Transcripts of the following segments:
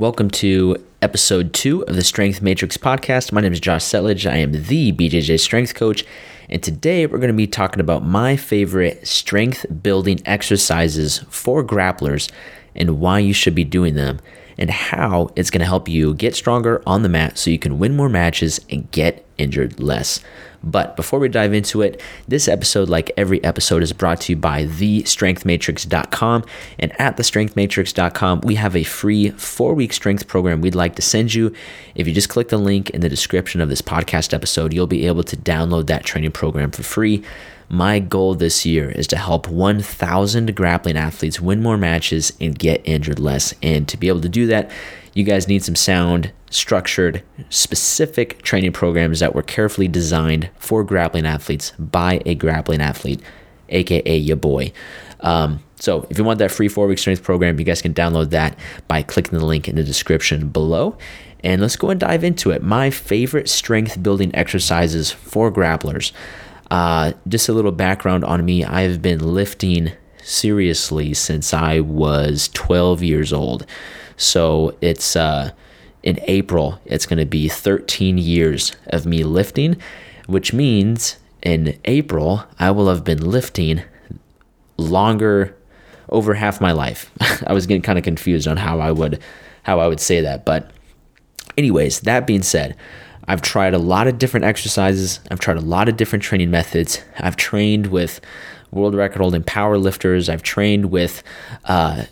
Welcome to episode two of the Strength Matrix podcast. My name is Josh Settlage. I am the BJJ Strength Coach. And today we're going to be talking about my favorite strength building exercises for grapplers and why you should be doing them and how it's going to help you get stronger on the mat so you can win more matches and get injured less. But before we dive into it, this episode, like every episode, is brought to you by thestrengthmatrix.com. And at thestrengthmatrix.com, we have a free four week strength program we'd like to send you. If you just click the link in the description of this podcast episode, you'll be able to download that training program for free. My goal this year is to help 1,000 grappling athletes win more matches and get injured less. And to be able to do that, you guys need some sound, structured, specific training programs that were carefully designed for grappling athletes by a grappling athlete, aka your boy. Um, so if you want that free four week strength program, you guys can download that by clicking the link in the description below. And let's go and dive into it. My favorite strength building exercises for grapplers. Uh, just a little background on me I've been lifting seriously since I was 12 years old. So it's uh, in April, it's going to be 13 years of me lifting, which means in April, I will have been lifting longer over half my life. I was getting kind of confused on how I would how I would say that, but anyways, that being said, I've tried a lot of different exercises. I've tried a lot of different training methods. I've trained with world record holding power lifters. I've trained with uh,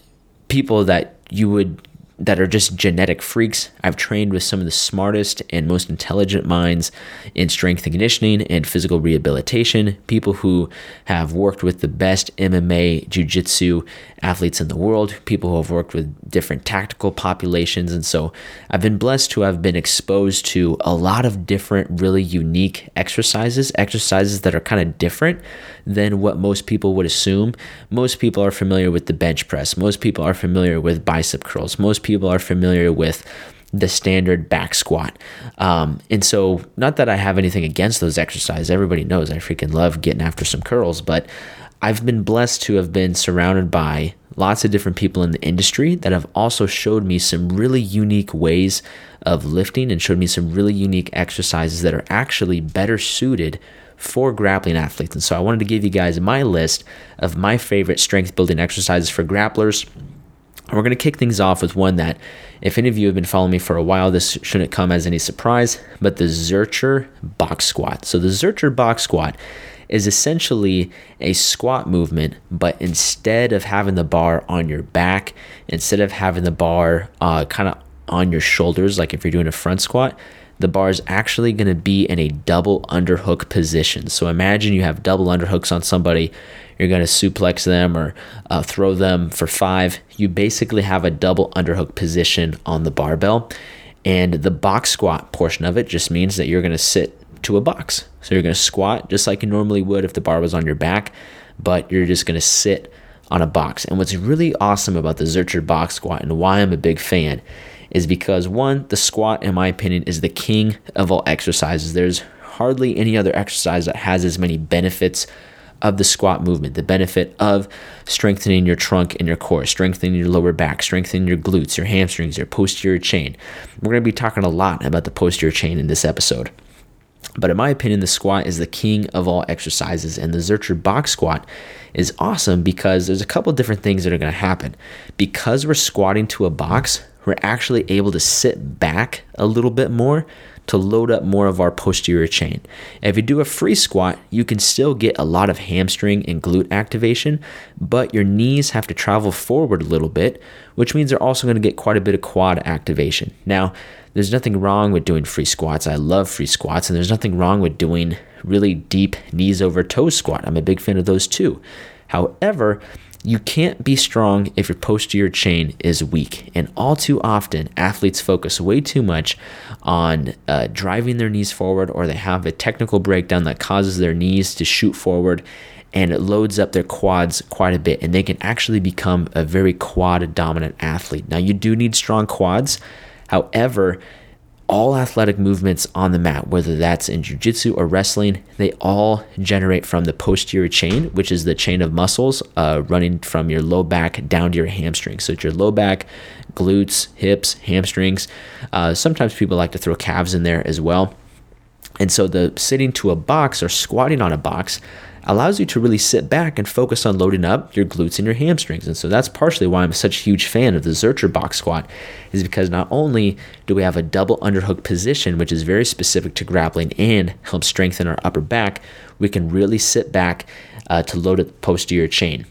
people that you would that are just genetic freaks. I've trained with some of the smartest and most intelligent minds in strength and conditioning and physical rehabilitation, people who have worked with the best MMA, jiu jitsu athletes in the world, people who have worked with different tactical populations. And so I've been blessed to have been exposed to a lot of different, really unique exercises, exercises that are kind of different than what most people would assume. Most people are familiar with the bench press, most people are familiar with bicep curls, most people are familiar with the standard back squat. Um, and so, not that I have anything against those exercises, everybody knows I freaking love getting after some curls, but I've been blessed to have been surrounded by lots of different people in the industry that have also showed me some really unique ways of lifting and showed me some really unique exercises that are actually better suited for grappling athletes. And so I wanted to give you guys my list of my favorite strength building exercises for grapplers we're going to kick things off with one that, if any of you have been following me for a while, this shouldn't come as any surprise, but the Zercher box squat. So, the Zercher box squat is essentially a squat movement, but instead of having the bar on your back, instead of having the bar uh, kind of on your shoulders, like if you're doing a front squat, the bar is actually going to be in a double underhook position. So imagine you have double underhooks on somebody, you're going to suplex them or uh, throw them for five. You basically have a double underhook position on the barbell. And the box squat portion of it just means that you're going to sit to a box. So you're going to squat just like you normally would if the bar was on your back, but you're just going to sit on a box. And what's really awesome about the Zercher box squat and why I'm a big fan is because one, the squat, in my opinion, is the king of all exercises. There's hardly any other exercise that has as many benefits of the squat movement, the benefit of strengthening your trunk and your core, strengthening your lower back, strengthening your glutes, your hamstrings, your posterior chain. We're going to be talking a lot about the posterior chain in this episode. But in my opinion, the squat is the king of all exercises, and the Zercher box squat is awesome because there's a couple different things that are going to happen. Because we're squatting to a box, we're actually able to sit back a little bit more to load up more of our posterior chain. If you do a free squat, you can still get a lot of hamstring and glute activation, but your knees have to travel forward a little bit, which means they're also going to get quite a bit of quad activation. Now, there's nothing wrong with doing free squats. I love free squats, and there's nothing wrong with doing really deep knees over toes squat. I'm a big fan of those too. However, you can't be strong if your posterior chain is weak. And all too often, athletes focus way too much on uh, driving their knees forward, or they have a technical breakdown that causes their knees to shoot forward and it loads up their quads quite a bit. And they can actually become a very quad dominant athlete. Now, you do need strong quads. However, all athletic movements on the mat, whether that's in jujitsu or wrestling, they all generate from the posterior chain, which is the chain of muscles uh, running from your low back down to your hamstrings. So it's your low back, glutes, hips, hamstrings. Uh, sometimes people like to throw calves in there as well. And so the sitting to a box or squatting on a box allows you to really sit back and focus on loading up your glutes and your hamstrings. And so that's partially why I'm such a huge fan of the Zercher box squat, is because not only do we have a double underhook position, which is very specific to grappling and helps strengthen our upper back, we can really sit back uh, to load the posterior chain.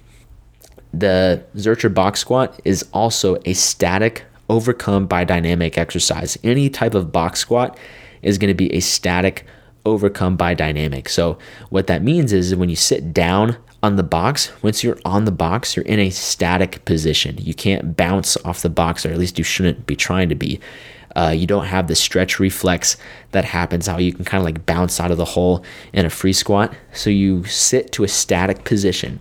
The Zercher box squat is also a static overcome by dynamic exercise. Any type of box squat is going to be a static overcome by dynamic. So, what that means is when you sit down on the box, once you're on the box, you're in a static position. You can't bounce off the box, or at least you shouldn't be trying to be. Uh, you don't have the stretch reflex that happens how you can kind of like bounce out of the hole in a free squat. So you sit to a static position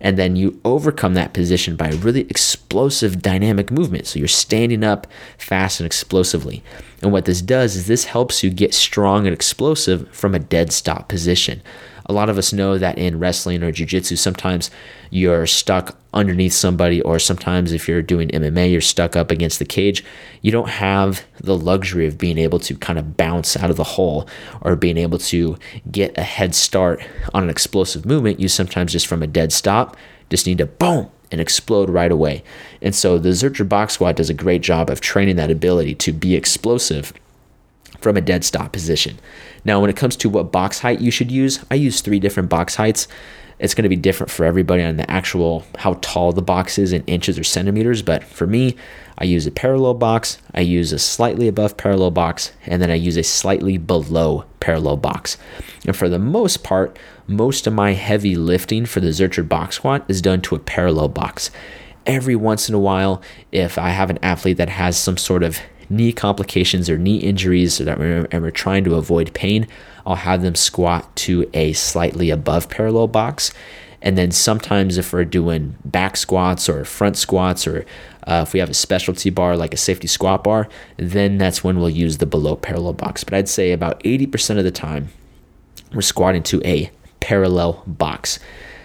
and then you overcome that position by really explosive dynamic movement. So you're standing up fast and explosively. And what this does is this helps you get strong and explosive from a dead stop position a lot of us know that in wrestling or jiu-jitsu sometimes you're stuck underneath somebody or sometimes if you're doing MMA you're stuck up against the cage. You don't have the luxury of being able to kind of bounce out of the hole or being able to get a head start on an explosive movement. You sometimes just from a dead stop just need to boom and explode right away. And so the Zercher box squat does a great job of training that ability to be explosive from a dead stop position. Now, when it comes to what box height you should use, I use three different box heights. It's going to be different for everybody on the actual how tall the box is in inches or centimeters. But for me, I use a parallel box, I use a slightly above parallel box, and then I use a slightly below parallel box. And for the most part, most of my heavy lifting for the Zercher box squat is done to a parallel box. Every once in a while, if I have an athlete that has some sort of knee complications or knee injuries that we're, and we're trying to avoid pain, I'll have them squat to a slightly above parallel box. And then sometimes if we're doing back squats or front squats or uh, if we have a specialty bar like a safety squat bar, then that's when we'll use the below parallel box. But I'd say about 80% of the time, we're squatting to a parallel box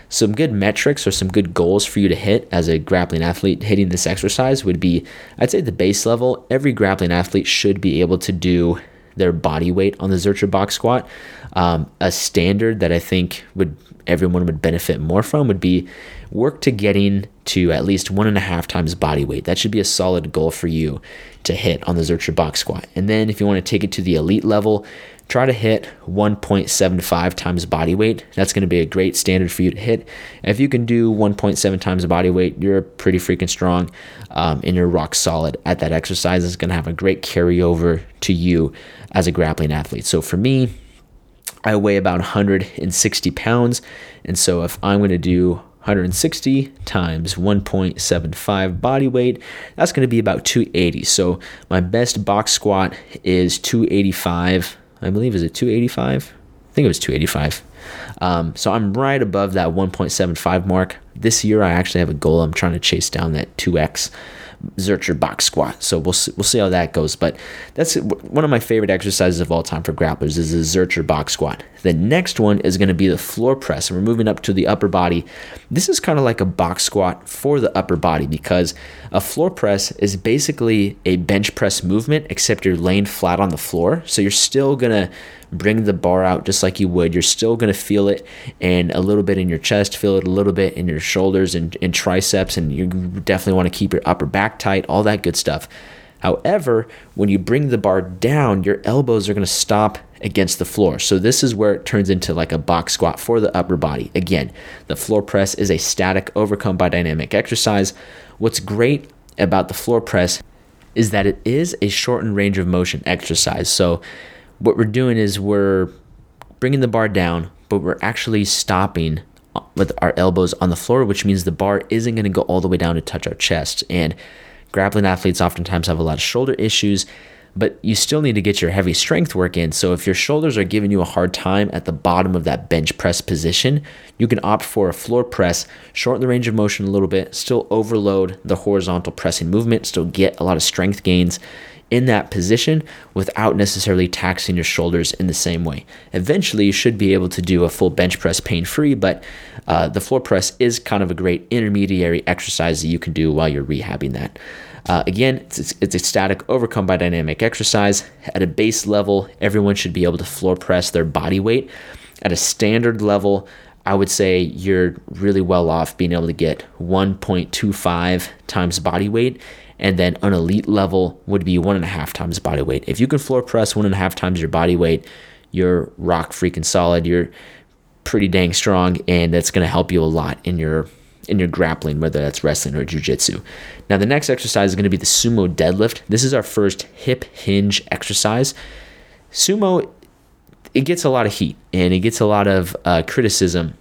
some good metrics or some good goals for you to hit as a grappling athlete hitting this exercise would be I'd say the base level, every grappling athlete should be able to do their body weight on the Zercher box squat. Um, a standard that I think would everyone would benefit more from would be work to getting to at least one and a half times body weight. That should be a solid goal for you to hit on the Zercher box squat. And then if you want to take it to the elite level, try to hit 1.75 times body weight. That's going to be a great standard for you to hit. If you can do 1.7 times body weight, you're pretty freaking strong um, and you're rock solid at that exercise. It's going to have a great carryover to you as a grappling athlete. So for me, I weigh about 160 pounds. And so if I'm going to do 160 times 1.75 body weight, that's going to be about 280. So my best box squat is 285 I believe. Is it 285? I think it was 285. Um, so I'm right above that 1.75 mark. This year, I actually have a goal. I'm trying to chase down that 2x. Zercher box squat. So we'll see, we'll see how that goes. But that's one of my favorite exercises of all time for grapplers is the Zercher box squat. The next one is going to be the floor press, and we're moving up to the upper body. This is kind of like a box squat for the upper body because a floor press is basically a bench press movement, except you're laying flat on the floor. So you're still gonna bring the bar out just like you would. You're still going to feel it and a little bit in your chest, feel it a little bit in your shoulders and, and triceps, and you definitely want to keep your upper back tight, all that good stuff. However, when you bring the bar down, your elbows are going to stop against the floor. So this is where it turns into like a box squat for the upper body. Again, the floor press is a static overcome by dynamic exercise. What's great about the floor press is that it is a shortened range of motion exercise. So what we're doing is we're bringing the bar down, but we're actually stopping uh, with our elbows on the floor, which means the bar isn't going to go all the way down to touch our chest. And grappling athletes oftentimes have a lot of shoulder issues. but you still need to get your heavy strength work in. So if your shoulders are giving you a hard time at the bottom of that bench press position, you can opt for a floor press, shorten the range of motion a little bit, still overload the horizontal pressing movement, still get a lot of strength gains in that position without necessarily taxing your shoulders in the same way. Eventually, you should be able to do a full bench press pain free, but uh, the floor press is kind of a great intermediary exercise that you can do while you're rehabbing that. Uh, again, it's, it's a static overcome by dynamic exercise. At a base level, everyone should be able to floor press their body weight. At a standard level, I would say you're really well off being able to get 1.25 times body weight. And then an elite level would be one and a half times body weight. If you can floor press one and a half times your body weight, you're rock freaking solid. You're pretty dang strong, and that's going to help you a lot in your in your grappling, whether that's wrestling or jujitsu. Now, the next exercise is going to be the sumo deadlift. This is our first hip hinge exercise. Sumo, it gets a lot of heat and it gets a lot of uh, criticism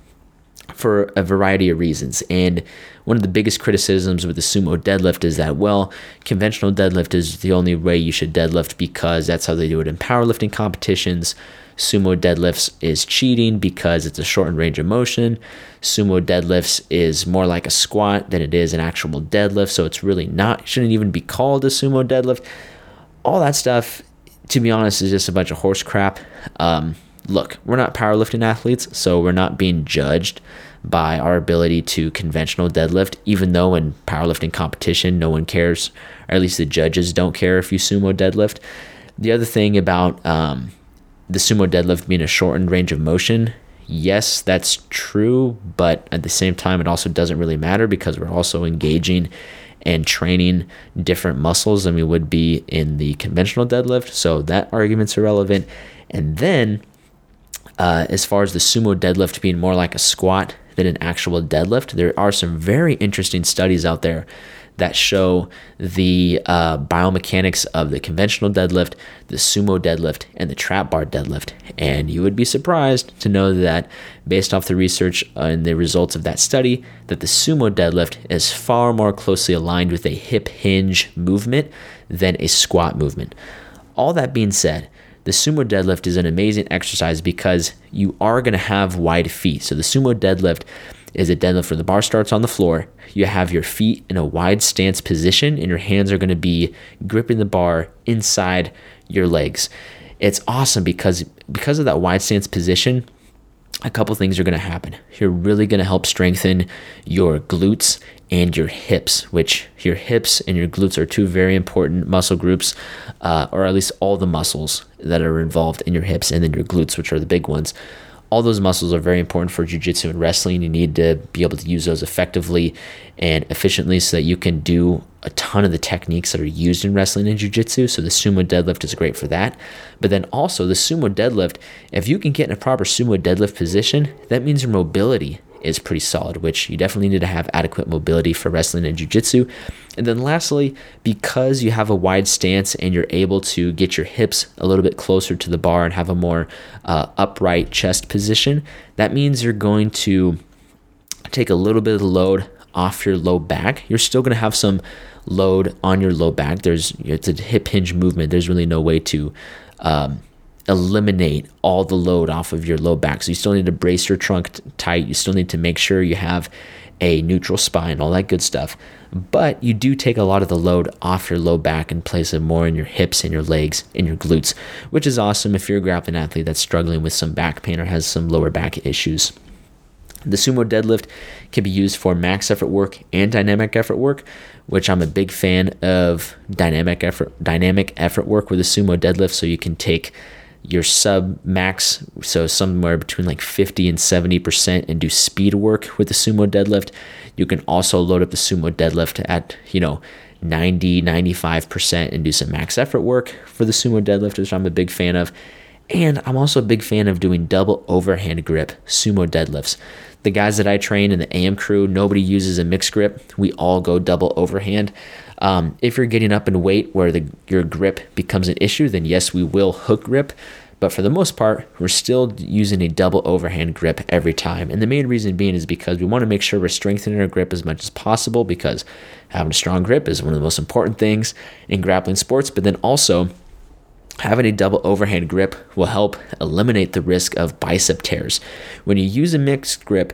for a variety of reasons. And one of the biggest criticisms with the sumo deadlift is that, well, conventional deadlift is the only way you should deadlift because that's how they do it in powerlifting competitions. Sumo deadlifts is cheating because it's a shortened range of motion. Sumo deadlifts is more like a squat than it is an actual deadlift, so it's really not, shouldn't even be called a sumo deadlift. All that stuff, to be honest, is just a bunch of horse crap. Um, look, we're not powerlifting athletes, so we're not being judged by our ability to conventional deadlift, even though in powerlifting competition, no one cares, or at least the judges don't care if you sumo deadlift. The other thing about um, the sumo deadlift being a shortened range of motion, yes, that's true, but at the same time, it also doesn't really matter because we're also engaging and training different muscles than we would be in the conventional deadlift. So that argument's irrelevant. And then, uh, as far as the sumo deadlift being more like a squat than an actual deadlift, there are some very interesting studies out there that show the uh, biomechanics of the conventional deadlift, the sumo deadlift, and the trap bar deadlift. And you would be surprised to know that, based off the research and the results of that study, that the sumo deadlift is far more closely aligned with a hip hinge movement than a squat movement. All that being said, the sumo deadlift is an amazing exercise because you are going to have wide feet. So the sumo deadlift is a deadlift where the bar starts on the floor. You have your feet in a wide stance position, and your hands are going to be gripping the bar inside your legs. It's awesome because because of that wide stance position, a couple things are going to happen. You're really going to help strengthen your glutes and your hips, which your hips and your glutes are two very important muscle groups, uh, or at least all the muscles that are involved in your hips, and then your glutes, which are the big ones. All those muscles are very important for jiu-jitsu and wrestling. You need to be able to use those effectively and efficiently so that you can do a ton of the techniques that are used in wrestling and jiu-jitsu. So the sumo deadlift is great for that. But then also the sumo deadlift if you can get in a proper sumo deadlift position that means your mobility is pretty solid, which you definitely need to have adequate mobility for wrestling and jiu-jitsu. And then lastly, because you have a wide stance and you're able to get your hips a little bit closer to the bar and have a more uh, upright chest position, that means you're going to take a little bit of the load off your low back. You're still going to have some load on your low back. There's it's a hip hinge movement. There's really no way to um, eliminate all the load off of your low back. So you still need to brace your trunk tight. You still need to make sure you have a neutral spine, all that good stuff. But you do take a lot of the load off your low back and place it more in your hips and your legs and your glutes, which is awesome if you're a grappling athlete that's struggling with some back pain or has some lower back issues. The sumo deadlift can be used for max effort work and dynamic effort work, which I'm a big fan of dynamic effort dynamic effort work with the sumo deadlift so you can take your sub max, so somewhere between like 50 and 70%, and do speed work with the sumo deadlift. You can also load up the sumo deadlift at, you know, 90, 95% and do some max effort work for the sumo deadlift, which I'm a big fan of. And I'm also a big fan of doing double overhand grip sumo deadlifts. The guys that I train in the AM crew, nobody uses a mixed grip. We all go double overhand. Um, if you're getting up in weight where the, your grip becomes an issue, then yes, we will hook grip. But for the most part, we're still using a double overhand grip every time. And the main reason being is because we want to make sure we're strengthening our grip as much as possible because having a strong grip is one of the most important things in grappling sports. But then also, Having a double overhand grip will help eliminate the risk of bicep tears. When you use a mixed grip,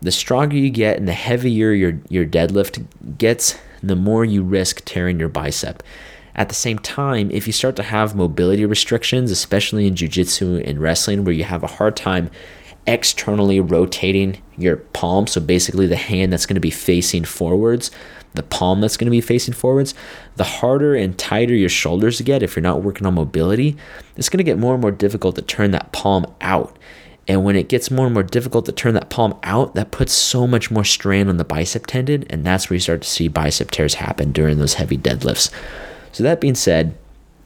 the stronger you get and the heavier your, your deadlift gets, the more you risk tearing your bicep. At the same time, if you start to have mobility restrictions, especially in jiu-jitsu and wrestling where you have a hard time externally rotating your palm, so basically the hand that's going to be facing forwards, the palm that's going to be facing forwards, the harder and tighter your shoulders get if you're not working on mobility, it's going to get more and more difficult to turn that palm out. And when it gets more and more difficult to turn that palm out, that puts so much more strain on the bicep tendon. And that's where you start to see bicep tears happen during those heavy deadlifts. So, that being said,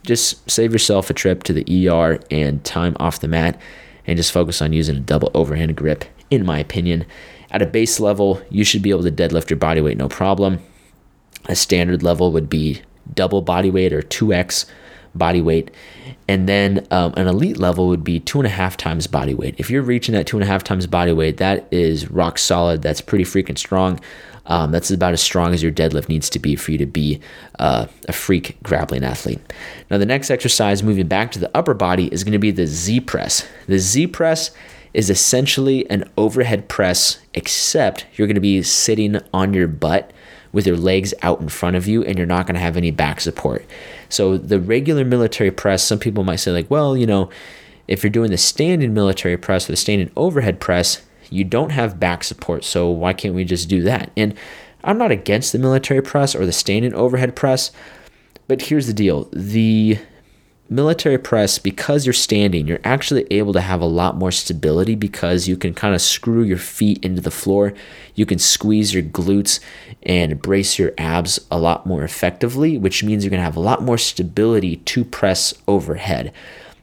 just save yourself a trip to the ER and time off the mat and just focus on using a double overhand grip, in my opinion. At a base level, you should be able to deadlift your body weight no problem. A standard level would be double body weight or 2x body weight. And then um, an elite level would be two and a half times body weight. If you're reaching that two and a half times body weight, that is rock solid. That's pretty freaking strong. Um, that's about as strong as your deadlift needs to be for you to be uh, a freak grappling athlete. Now, the next exercise, moving back to the upper body, is going to be the Z press. The Z press is essentially an overhead press, except you're going to be sitting on your butt with your legs out in front of you and you're not going to have any back support. So the regular military press, some people might say like, well, you know, if you're doing the standing military press or the standing overhead press, you don't have back support. So why can't we just do that? And I'm not against the military press or the standing overhead press, but here's the deal. The military press, because you're standing, you're actually able to have a lot more stability because you can kind of screw your feet into the floor. You can squeeze your glutes and brace your abs a lot more effectively, which means you're going to have a lot more stability to press overhead.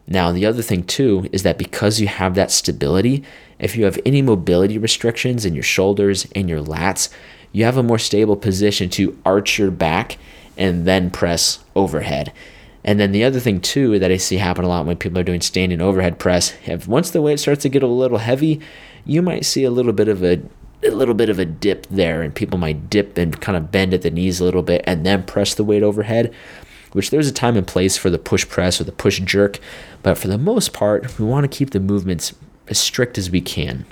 Now, the other thing too is that because you have that stability, if you have any mobility restrictions in your shoulders and your lats, you have a more stable position to arch your back and then press overhead. And then the other thing too that I see happen a lot when people are doing standing overhead press, if once the weight starts to get a little heavy, you might see a little bit of a a little bit of a dip there and people might dip and kind of bend at the knees a little bit and then press the weight overhead which there's a time and place for the push press or the push jerk. But for the most part we want to keep the movements as strict as we can.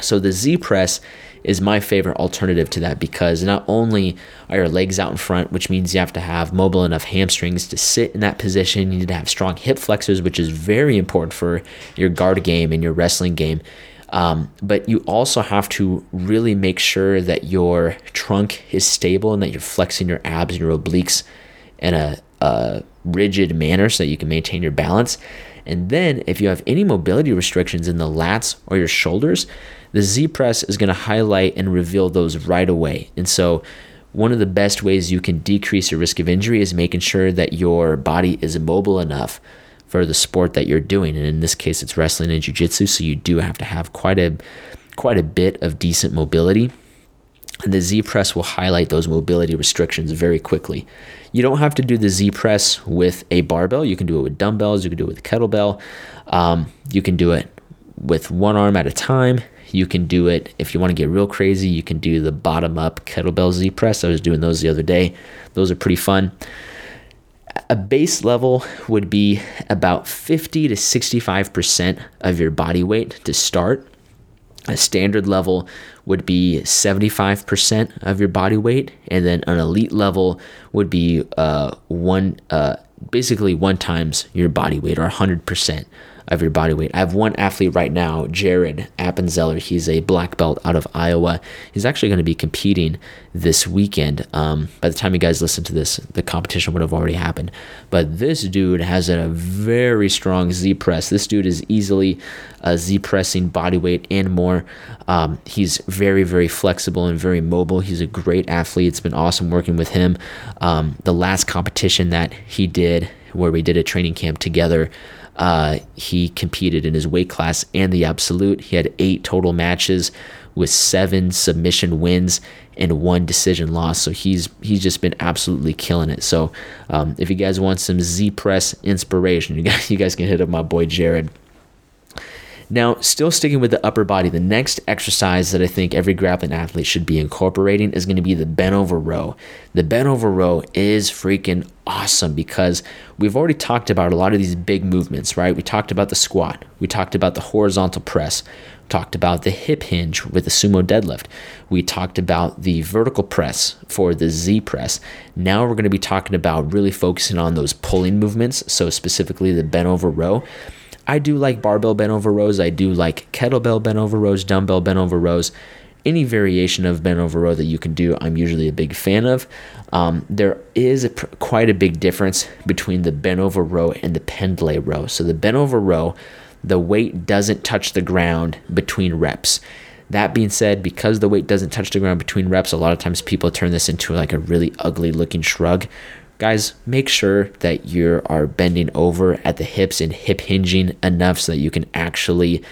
So the z press is my favorite alternative to that because not only are your legs out in front, which means you have to have mobile enough hamstrings to sit in that position, you need to have strong hip flexors, which is very important for your guard game and your wrestling game. Um, but you also have to really make sure that your trunk is stable and that you're flexing your abs and your obliques in a, a rigid manner so that you can maintain your balance. And then, if you have any mobility restrictions in the lats or your shoulders, the Z press is going to highlight and reveal those right away. And so, one of the best ways you can decrease your risk of injury is making sure that your body is mobile enough for the sport that you're doing. And in this case, it's wrestling and jiu-jitsu, so you do have to have quite a quite a bit of decent mobility. And the Z press will highlight those mobility restrictions very quickly. You don't have to do the Z press with a barbell. You can do it with dumbbells. You can do it with a kettlebell. Um, you can do it with one arm at a time. You can do it if you want to get real crazy. You can do the bottom up kettlebell Z press. I was doing those the other day. Those are pretty fun. A base level would be about 50 to 65% of your body weight to start. A standard level would be 75% of your body weight, and then an elite level would be uh, one, uh, basically one times your body weight or 100% of your body weight. I have one athlete right now, Jared Appenzeller. He's a black belt out of Iowa. He's actually going to be competing this weekend. Um, by the time you guys listen to this, the competition would have already happened. But this dude has a very strong Z press. This dude is easily a Z pressing body weight and more. Um, he's very, very flexible and very mobile. He's a great athlete. It's been awesome working with him. Um, the last competition that he did, where we did a training camp together, uh, he competed in his weight class and the absolute. He had eight total matches with seven submission wins and one decision loss. So he's he's just been absolutely killing it. So um, if you guys want some Z press inspiration, you guys you guys can hit up my boy Jared. Now, still sticking with the upper body, the next exercise that I think every grappling athlete should be incorporating is going to be the bent over row. The bent over row is freaking awesome because we've already talked about a lot of these big movements, right? We talked about the squat, we talked about the horizontal press, talked about the hip hinge with the sumo deadlift. We talked about the vertical press for the Z press. Now we're going to be talking about really focusing on those pulling movements, so specifically the bent over row. I do like barbell bent over rows. I do like kettlebell bent over rows, dumbbell bent over rows. Any variation of bent over row that you can do, I'm usually a big fan of. Um, there is a, quite a big difference between the bent over row and the pendlay row. So the bent over row, the weight doesn't touch the ground between reps. That being said, because the weight doesn't touch the ground between reps, a lot of times people turn this into like a really ugly looking shrug guys, make sure that you are bending over at the hips and hip hinging enough so that you can actually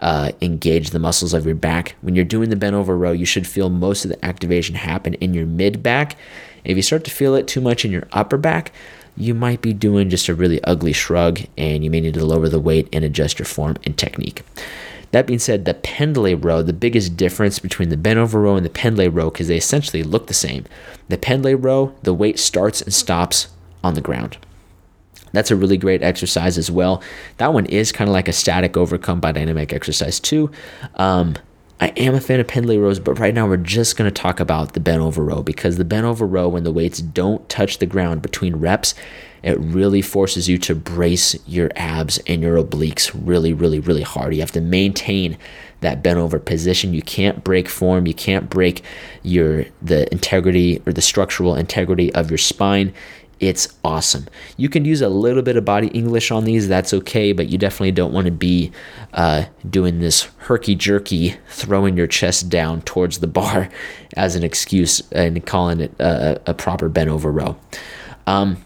uh, engage the muscles of your back. When you're doing the bent over row, you should feel most of the activation happen in your mid back. If you start to feel it too much in your upper back, you might be doing just a really ugly shrug and you may need to lower the weight and adjust your form and technique. That being said, the pendlay row, the biggest difference between the bent over row and the pendlay row, because they essentially look the same. The pendlay row, the weight starts and stops on the ground. That's a really great exercise as well. That one is kind of like a static overcome by dynamic exercise too. Um, I am a fan of pendlay rows, but right now we're just going to talk about the bent over row because the bent over row, when the weights don't touch the ground between reps, it really forces you to brace your abs and your obliques really, really, really hard. You have to maintain that bent over position. You can't break form. You can't break your the integrity or the structural integrity of your spine. It's awesome. You can use a little bit of body English on these, that's okay, but you definitely don't want to be uh, doing this herky jerky, throwing your chest down towards the bar as an excuse and calling it a, a proper bent over row. Um,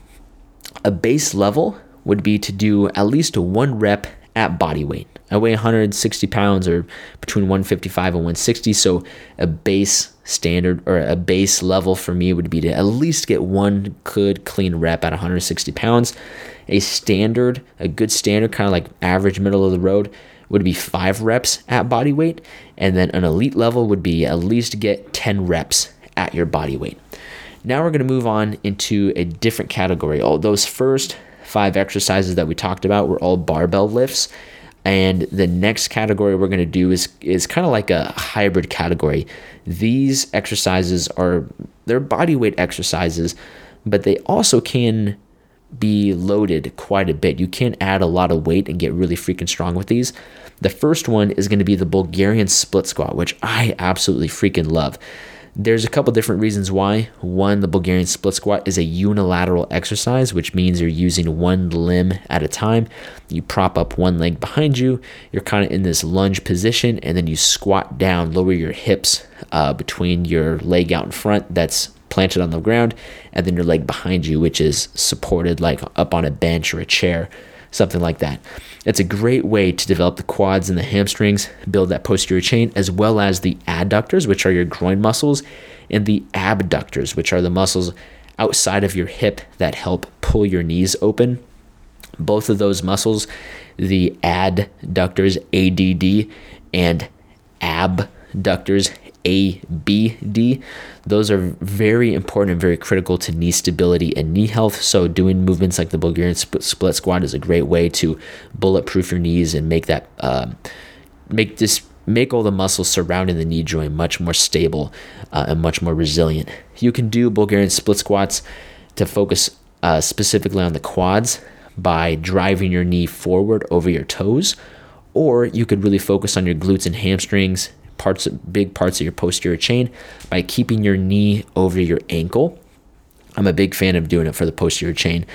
a base level would be to do at least one rep at body weight. I weigh 160 pounds or between 155 and 160. So a base standard or a base level for me would be to at least get one good clean rep at 160 pounds. A standard, a good standard, kind of like average middle of the road, would be five reps at body weight. And then an elite level would be at least get 10 reps at your body weight. Now we're going to move on into a different category. All those first five exercises that we talked about were all barbell lifts. And the next category we're going to do is is kind of like a hybrid category. These exercises are they're body weight exercises, but they also can be loaded quite a bit. You can add a lot of weight and get really freaking strong with these. The first one is going to be the Bulgarian split squat, which I absolutely freaking love. There's a couple different reasons why. One, the Bulgarian split squat is a unilateral exercise, which means you're using one limb at a time. You prop up one leg behind you, you're kind of in this lunge position, and then you squat down, lower your hips uh, between your leg out in front that's planted on the ground, and then your leg behind you, which is supported like up on a bench or a chair something like that. It's a great way to develop the quads and the hamstrings, build that posterior chain, as well as the adductors, which are your groin muscles, and the abductors, which are the muscles outside of your hip that help pull your knees open. Both of those muscles, the adductors, ADD, and abductors, ABD. Those are very important and very critical to knee stability and knee health. So, doing movements like the Bulgarian split squat is a great way to bulletproof your knees and make that uh, make this make all the muscles surrounding the knee joint much more stable uh, and much more resilient. You can do Bulgarian split squats to focus uh, specifically on the quads by driving your knee forward over your toes, or you could really focus on your glutes and hamstrings parts of big parts of your posterior chain by keeping your knee over your ankle. I'm a big fan of doing it for the posterior chain.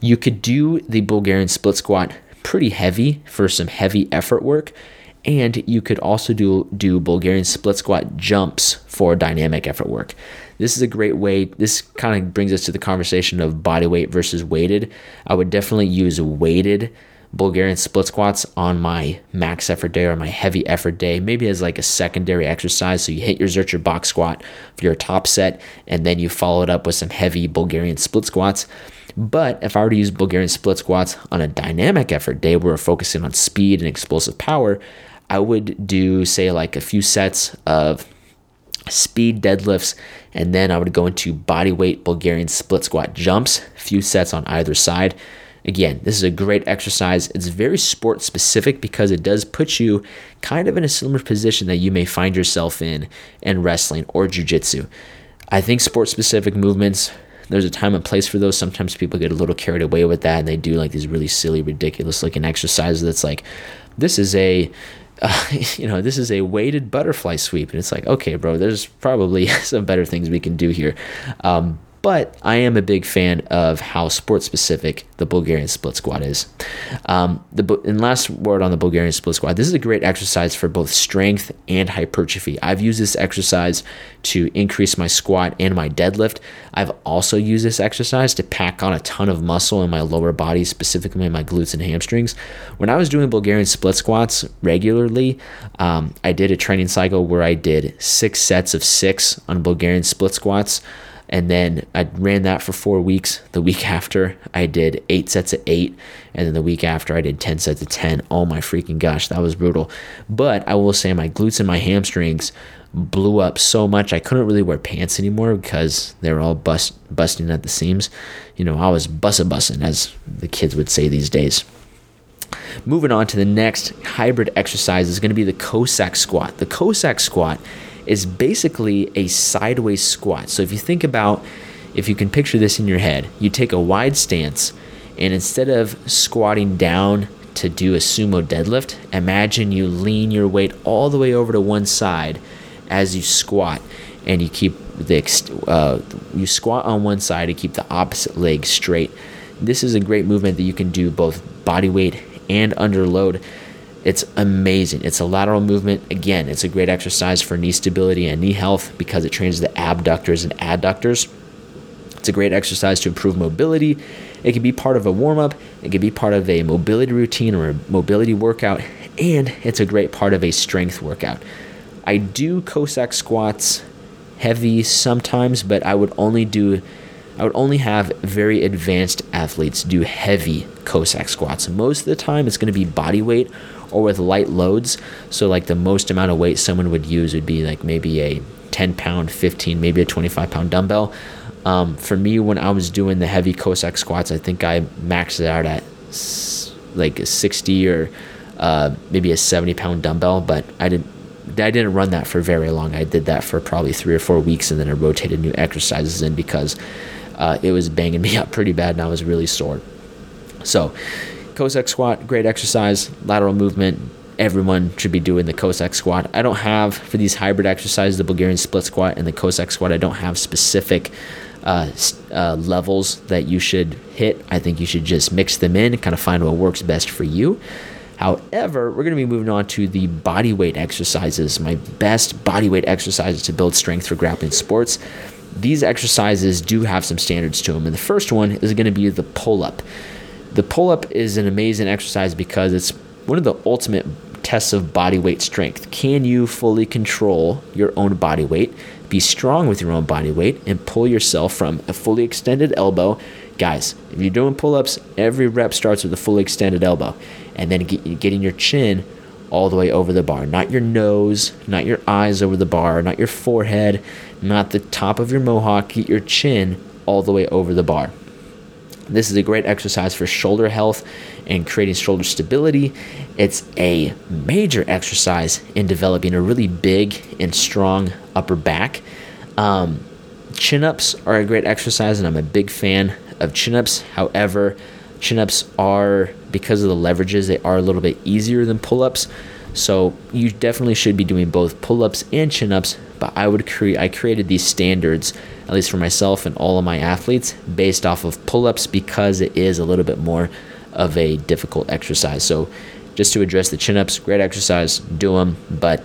You could do the Bulgarian split squat pretty heavy for some heavy effort work and you could also do do Bulgarian split squat jumps for dynamic effort work. This is a great way. This kind of brings us to the conversation of body weight versus weighted. I would definitely use weighted Bulgarian split squats on my max effort day or my heavy effort day, maybe as like a secondary exercise. So you hit your Zercher box squat for your top set, and then you follow it up with some heavy Bulgarian split squats. But if I were to use Bulgarian split squats on a dynamic effort day where we're focusing on speed and explosive power, I would do, say, like a few sets of speed deadlifts, and then I would go into body weight Bulgarian split squat jumps, a few sets on either side. Again, this is a great exercise. It's very sport specific because it does put you kind of in a similar position that you may find yourself in in wrestling or jujitsu. I think sport specific movements, there's a time and place for those. Sometimes people get a little carried away with that and they do like these really silly, ridiculous looking exercises that's like, this is a uh, you know, this is a weighted butterfly sweep. And it's like, okay, bro, there's probably some better things we can do here. Um, but I am a big fan of how sport specific the Bulgarian split squat is. Um, the and last word on the Bulgarian split squat. This is a great exercise for both strength and hypertrophy. I've used this exercise to increase my squat and my deadlift. I've also used this exercise to pack on a ton of muscle in my lower body, specifically my glutes and hamstrings. When I was doing Bulgarian split squats regularly, um, I did a training cycle where I did six sets of six on Bulgarian split squats. And then I ran that for four weeks. The week after, I did eight sets of eight. And then the week after, I did 10 sets of 10. Oh my freaking gosh, that was brutal. But I will say my glutes and my hamstrings blew up so much I couldn't really wear pants anymore because they were all bust, busting at the seams. You know, I was bussa bussing, as the kids would say these days. Moving on to the next hybrid exercise is going to be the Cossack squat. The Cossack squat is basically a sideways squat. So if you think about, if you can picture this in your head, you take a wide stance and instead of squatting down to do a sumo deadlift, imagine you lean your weight all the way over to one side as you squat and you keep the uh, you squat on one side to keep the opposite leg straight. This is a great movement that you can do both body weight and under load. It's amazing. It's a lateral movement. Again, it's a great exercise for knee stability and knee health because it trains the abductors and adductors. It's a great exercise to improve mobility. It can be part of a warm up, it can be part of a mobility routine or a mobility workout, and it's a great part of a strength workout. I do Cossack squats heavy sometimes, but I would only do I would only have very advanced athletes do heavy Cossack squats. Most of the time it's going to be body weight or with light loads. So like the most amount of weight someone would use would be like maybe a 10 pound, 15, maybe a 25 pound dumbbell. Um, for me, when I was doing the heavy Cossack squats, I think I maxed it out at like a 60 or uh, maybe a 70 pound dumbbell, but I didn't. I didn't run that for very long. I did that for probably three or four weeks, and then I rotated new exercises in because uh, it was banging me up pretty bad, and I was really sore. So, Cossack squat, great exercise, lateral movement. Everyone should be doing the Cossack squat. I don't have, for these hybrid exercises, the Bulgarian split squat and the Cossack squat, I don't have specific uh, uh, levels that you should hit. I think you should just mix them in, kind of find what works best for you. However, we're going to be moving on to the body weight exercises, my best body weight exercises to build strength for grappling sports. These exercises do have some standards to them, and the first one is going to be the pull up. The pull up is an amazing exercise because it's one of the ultimate tests of body weight strength. Can you fully control your own body weight, be strong with your own body weight, and pull yourself from a fully extended elbow? Guys, if you're doing pull ups, every rep starts with a fully extended elbow and then get, getting your chin all the way over the bar. Not your nose, not your eyes over the bar, not your forehead, not the top of your mohawk. Get your chin all the way over the bar. This is a great exercise for shoulder health and creating shoulder stability. It's a major exercise in developing a really big and strong upper back. Um, chin ups are a great exercise, and I'm a big fan of chin ups. However, chin ups are, because of the leverages, they are a little bit easier than pull ups. So you definitely should be doing both pull ups and chin ups. But I would create, I created these standards at least for myself and all of my athletes, based off of pull ups because it is a little bit more of a difficult exercise. So, just to address the chin ups, great exercise, do them, but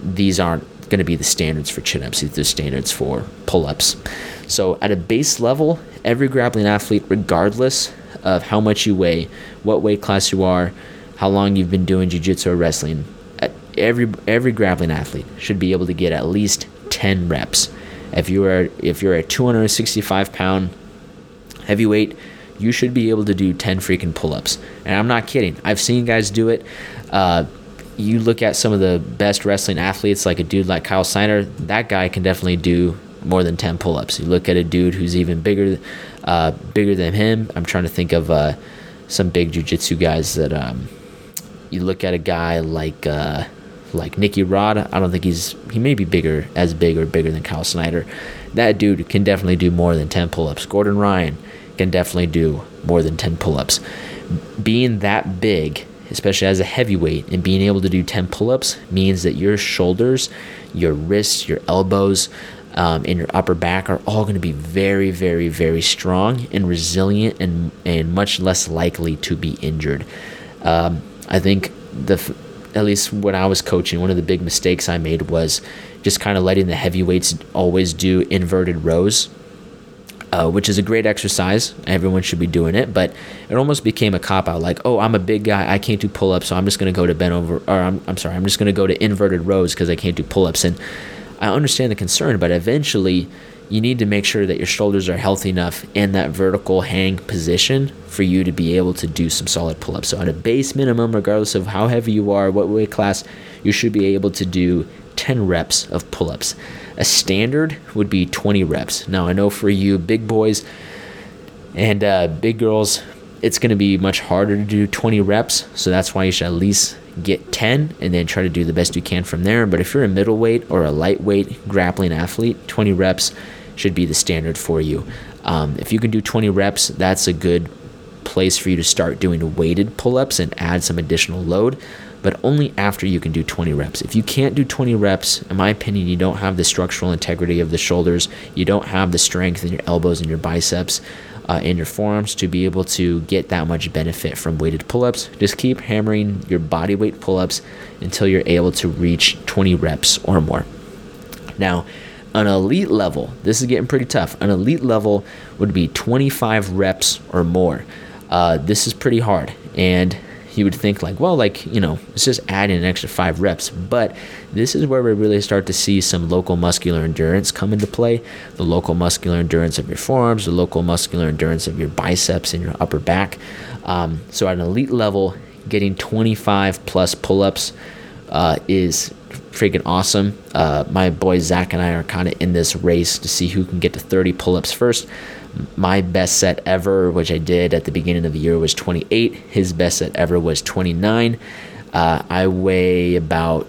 these aren't going to be the standards for chin ups, these are standards for pull ups. So, at a base level, every grappling athlete, regardless of how much you weigh, what weight class you are, how long you've been doing jiu-jitsu or wrestling, every every grappling athlete should be able to get at least 10 reps. If you are if you're a 265 pound heavyweight, you should be able to do 10 freaking pull-ups. And I'm not kidding. I've seen guys do it. Uh, you look at some of the best wrestling athletes, like a dude like Kyle Snyder. That guy can definitely do more than 10 pull-ups. You look at a dude who's even bigger, uh, bigger than him. I'm trying to think of uh, some big jiu-jitsu guys that um, you look at a guy like uh, like Nicky Rod. I don't think he's he may be bigger as big or bigger than Kyle Snyder. That dude can definitely do more than 10 pull-ups. Gordon Ryan can definitely do more than 10 pull-ups. Being that big, especially as a heavyweight, and being able to do 10 pull-ups means that your shoulders, your wrists, your elbows, um, and your upper back are all going to be very, very, very strong and resilient and, and much less likely to be injured. Um, I think the at least when I was coaching, one of the big mistakes I made was just kind of letting the heavyweights always do inverted rows. Uh, which is a great exercise. Everyone should be doing it, but it almost became a cop out. Like, oh, I'm a big guy, I can't do pull ups, so I'm just going to go to bent over, or I'm, I'm sorry, I'm just going to go to inverted rows because I can't do pull ups. And I understand the concern, but eventually you need to make sure that your shoulders are healthy enough in that vertical hang position for you to be able to do some solid pull ups. So, at a base minimum, regardless of how heavy you are, what weight class, you should be able to do 10 reps of pull ups. A standard would be 20 reps. Now, I know for you big boys and uh, big girls, it's going to be much harder to do 20 reps. So, that's why you should at least get 10 and then try to do the best you can from there. But if you're a middleweight or a lightweight grappling athlete, 20 reps should be the standard for you. Um, if you can do 20 reps, that's a good place for you to start doing weighted pull ups and add some additional load, but only after you can do 20 reps. If you can't do 20 reps, in my opinion, you don't have the structural integrity of the shoulders, you don't have the strength in your elbows and your biceps. Uh, in your forearms to be able to get that much benefit from weighted pull ups. Just keep hammering your body weight pull ups until you're able to reach 20 reps or more. Now, an elite level, this is getting pretty tough. An elite level would be 25 reps or more. Uh, this is pretty hard. And you would think, like, well, like, you know, it's just adding an extra five reps. But this is where we really start to see some local muscular endurance come into play the local muscular endurance of your forearms, the local muscular endurance of your biceps and your upper back. Um, so, at an elite level, getting 25 plus pull ups uh, is freaking awesome. Uh, my boy Zach and I are kind of in this race to see who can get to 30 pull ups first. My best set ever, which I did at the beginning of the year, was 28. His best set ever was 29. Uh, I weigh about,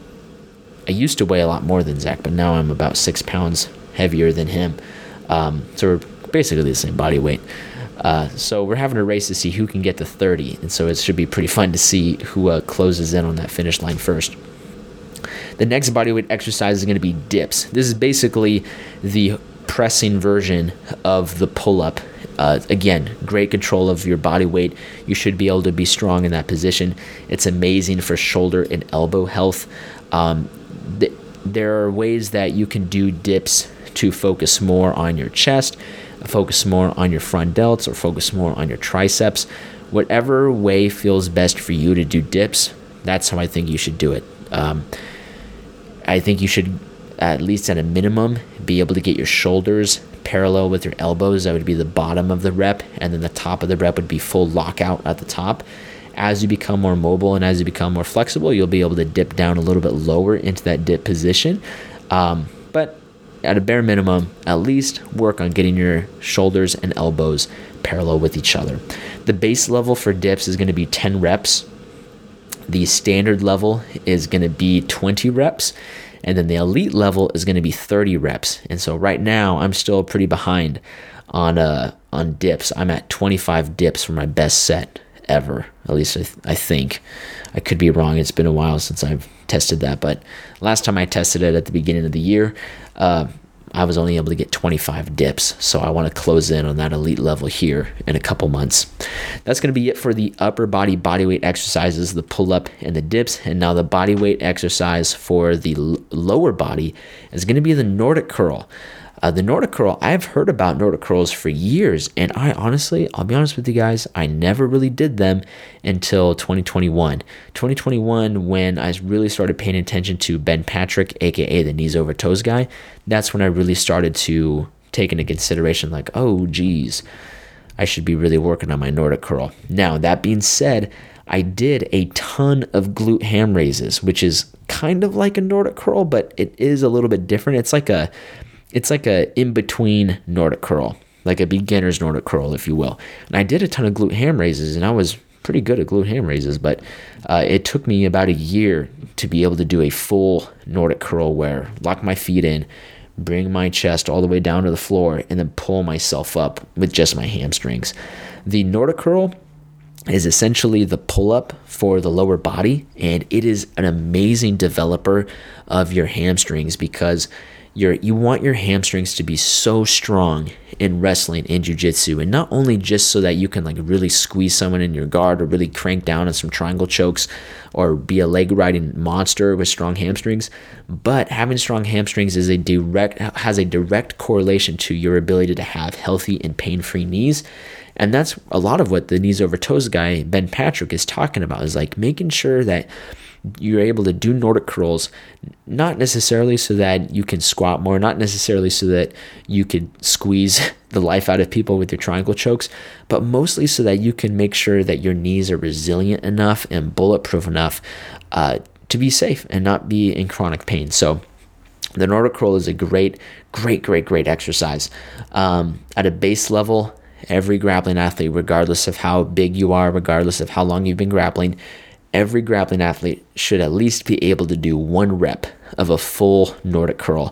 I used to weigh a lot more than Zach, but now I'm about six pounds heavier than him. Um, so we're basically the same body weight. Uh, so we're having a race to see who can get to 30, and so it should be pretty fun to see who uh, closes in on that finish line first. The next bodyweight exercise is going to be dips. This is basically the pressing version of the pull up. Uh, again, great control of your body weight. You should be able to be strong in that position. It's amazing for shoulder and elbow health. Um, th- there are ways that you can do dips to focus more on your chest, focus more on your front delts, or focus more on your triceps. Whatever way feels best for you to do dips, that's how I think you should do it. Um, I think you should, at least at a minimum, be able to get your shoulders parallel with your elbows. That would be the bottom of the rep, and then the top of the rep would be full lockout at the top. As you become more mobile and as you become more flexible, you'll be able to dip down a little bit lower into that dip position. Um, but at a bare minimum, at least work on getting your shoulders and elbows parallel with each other. The base level for dips is going to be 10 reps the standard level is going to be 20 reps, and then the elite level is going to be 30 reps. And so right now, I'm still pretty behind on uh, on dips. I'm at 25 dips for my best set ever. At least I, th- I think. I could be wrong. It's been a while since I've tested that, but last time I tested it at the beginning of the year, uh, I was only able to get 25 dips. So I want to close in on that elite level here in a couple months. That's going to be it for the upper body bodyweight exercises, the pull up and the dips. And now the bodyweight exercise for the lower body is going to be the Nordic curl. Uh, the Nordic curl, I've heard about Nordic curls for years, and I honestly, I'll be honest with you guys, I never really did them until 2021. 2021, when I really started paying attention to Ben Patrick, aka the knees over toes guy, that's when I really started to take into consideration, like, oh, geez, I should be really working on my Nordic curl. Now, that being said, I did a ton of glute ham raises, which is kind of like a Nordic curl, but it is a little bit different. It's like a it's like a in between Nordic curl, like a beginner's Nordic curl, if you will. And I did a ton of glute ham raises, and I was pretty good at glute ham raises, but uh, it took me about a year to be able to do a full Nordic curl where lock my feet in, bring my chest all the way down to the floor, and then pull myself up with just my hamstrings. The Nordic curl is essentially the pull up for the lower body, and it is an amazing developer of your hamstrings because your you want your hamstrings to be so strong in wrestling and jiu-jitsu and not only just so that you can like really squeeze someone in your guard or really crank down on some triangle chokes or be a leg riding monster with strong hamstrings but having strong hamstrings is a direct has a direct correlation to your ability to have healthy and pain-free knees and that's a lot of what the knees over toes guy ben patrick is talking about is like making sure that you're able to do Nordic curls, not necessarily so that you can squat more, not necessarily so that you could squeeze the life out of people with your triangle chokes, but mostly so that you can make sure that your knees are resilient enough and bulletproof enough uh, to be safe and not be in chronic pain. So, the Nordic curl is a great, great, great, great exercise. Um, at a base level, every grappling athlete, regardless of how big you are, regardless of how long you've been grappling, every grappling athlete should at least be able to do one rep of a full Nordic curl.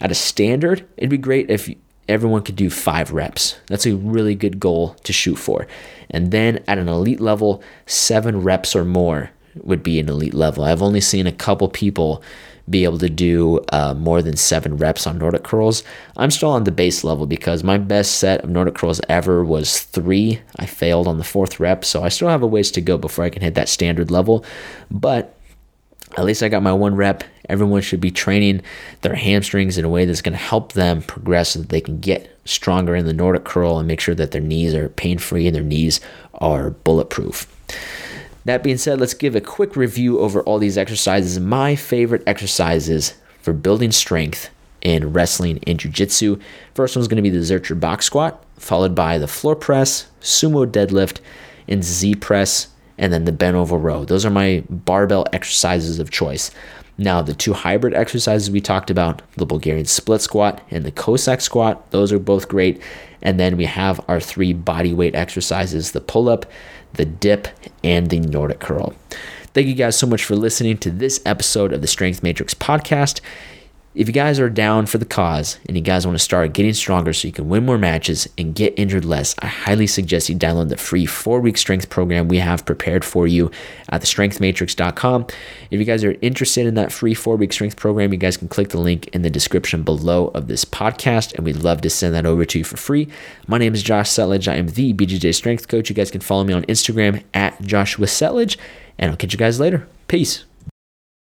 At a standard, it'd be great if everyone could do five reps. That's a really good goal to shoot for. And then at an elite level, seven reps or more would be an elite level. I've only seen a couple people be able to do uh, more than seven reps on Nordic curls. I'm still on the base level because my best set of Nordic curls ever was three. I failed on the fourth rep, so I still have a ways to go before I can hit that standard level. But at least I got my one rep. Everyone should be training their hamstrings in a way that's going to help them progress so that they can get stronger in the Nordic curl and make sure that their knees are pain free and their knees are bulletproof. That being said, let's give a quick review over all these exercises. My favorite exercises for building strength in wrestling and jiu-jitsu. First one's going to be the Zercher box squat, followed by the floor press, sumo deadlift, and Z press, and then the bent over row. Those are my barbell exercises of choice. Now, the two hybrid exercises we talked about, the Bulgarian split squat and the Cossack squat, those are both great. And then we have our three body weight exercises the pull up, the dip, and the Nordic curl. Thank you guys so much for listening to this episode of the Strength Matrix podcast. If you guys are down for the cause and you guys want to start getting stronger so you can win more matches and get injured less, I highly suggest you download the free four week strength program we have prepared for you at thestrengthmatrix.com. If you guys are interested in that free four week strength program, you guys can click the link in the description below of this podcast, and we'd love to send that over to you for free. My name is Josh Settlage. I am the BJJ Strength Coach. You guys can follow me on Instagram at Joshua Settlage, and I'll catch you guys later. Peace.